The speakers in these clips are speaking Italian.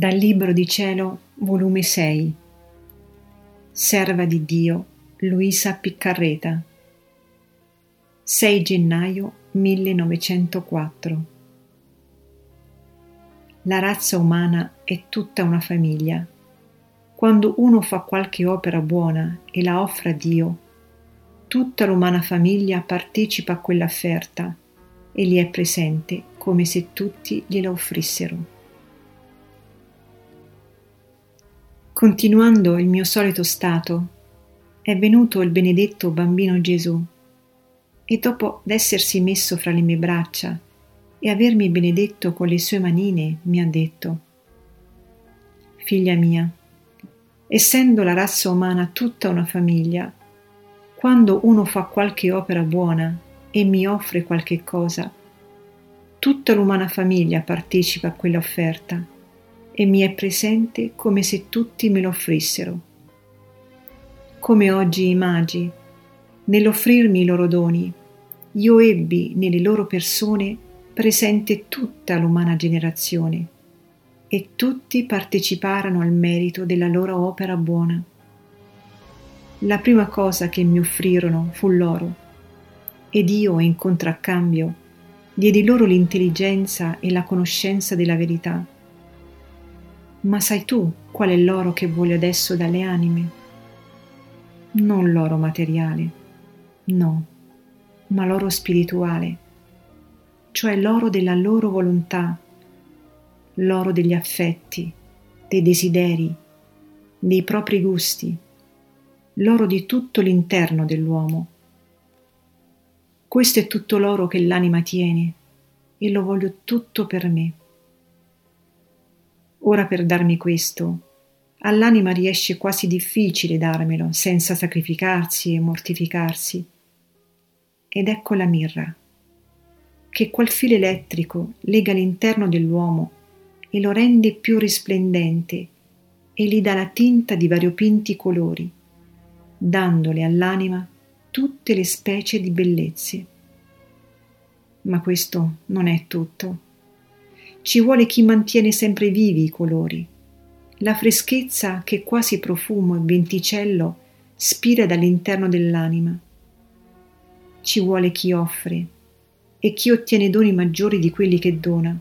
Dal Libro di Cielo, volume 6 Serva di Dio, Luisa Piccarreta 6 gennaio 1904 La razza umana è tutta una famiglia. Quando uno fa qualche opera buona e la offre a Dio, tutta l'umana famiglia partecipa a quell'offerta e gli è presente come se tutti gliela offrissero. Continuando il mio solito stato, è venuto il benedetto bambino Gesù. E dopo d'essersi messo fra le mie braccia e avermi benedetto con le sue manine, mi ha detto, Figlia mia, essendo la razza umana tutta una famiglia, quando uno fa qualche opera buona e mi offre qualche cosa, tutta l'umana famiglia partecipa a quell'offerta e mi è presente come se tutti me lo offrissero. Come oggi i magi, nell'offrirmi i loro doni, io ebbi nelle loro persone presente tutta l'umana generazione e tutti parteciparono al merito della loro opera buona. La prima cosa che mi offrirono fu l'oro ed io in contraccambio diedi loro l'intelligenza e la conoscenza della verità ma sai tu qual è l'oro che voglio adesso dalle anime? Non l'oro materiale, no, ma l'oro spirituale, cioè l'oro della loro volontà, l'oro degli affetti, dei desideri, dei propri gusti, l'oro di tutto l'interno dell'uomo. Questo è tutto l'oro che l'anima tiene e lo voglio tutto per me. Ora per darmi questo, all'anima riesce quasi difficile darmelo senza sacrificarsi e mortificarsi. Ed ecco la mirra, che qual filo elettrico lega l'interno dell'uomo e lo rende più risplendente e gli dà la tinta di variopinti colori, dandole all'anima tutte le specie di bellezze. Ma questo non è tutto ci vuole chi mantiene sempre vivi i colori. La freschezza che quasi profumo e venticello spira dall'interno dell'anima. Ci vuole chi offre e chi ottiene doni maggiori di quelli che dona.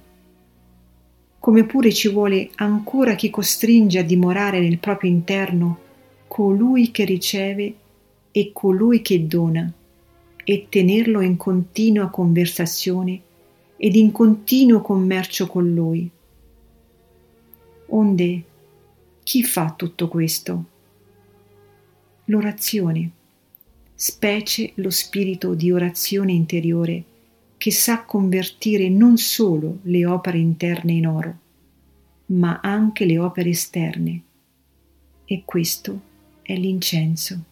Come pure ci vuole ancora chi costringe a dimorare nel proprio interno colui che riceve e colui che dona e tenerlo in continua conversazione ed in continuo commercio con lui. Onde, chi fa tutto questo? L'orazione, specie lo spirito di orazione interiore che sa convertire non solo le opere interne in oro, ma anche le opere esterne. E questo è l'incenso.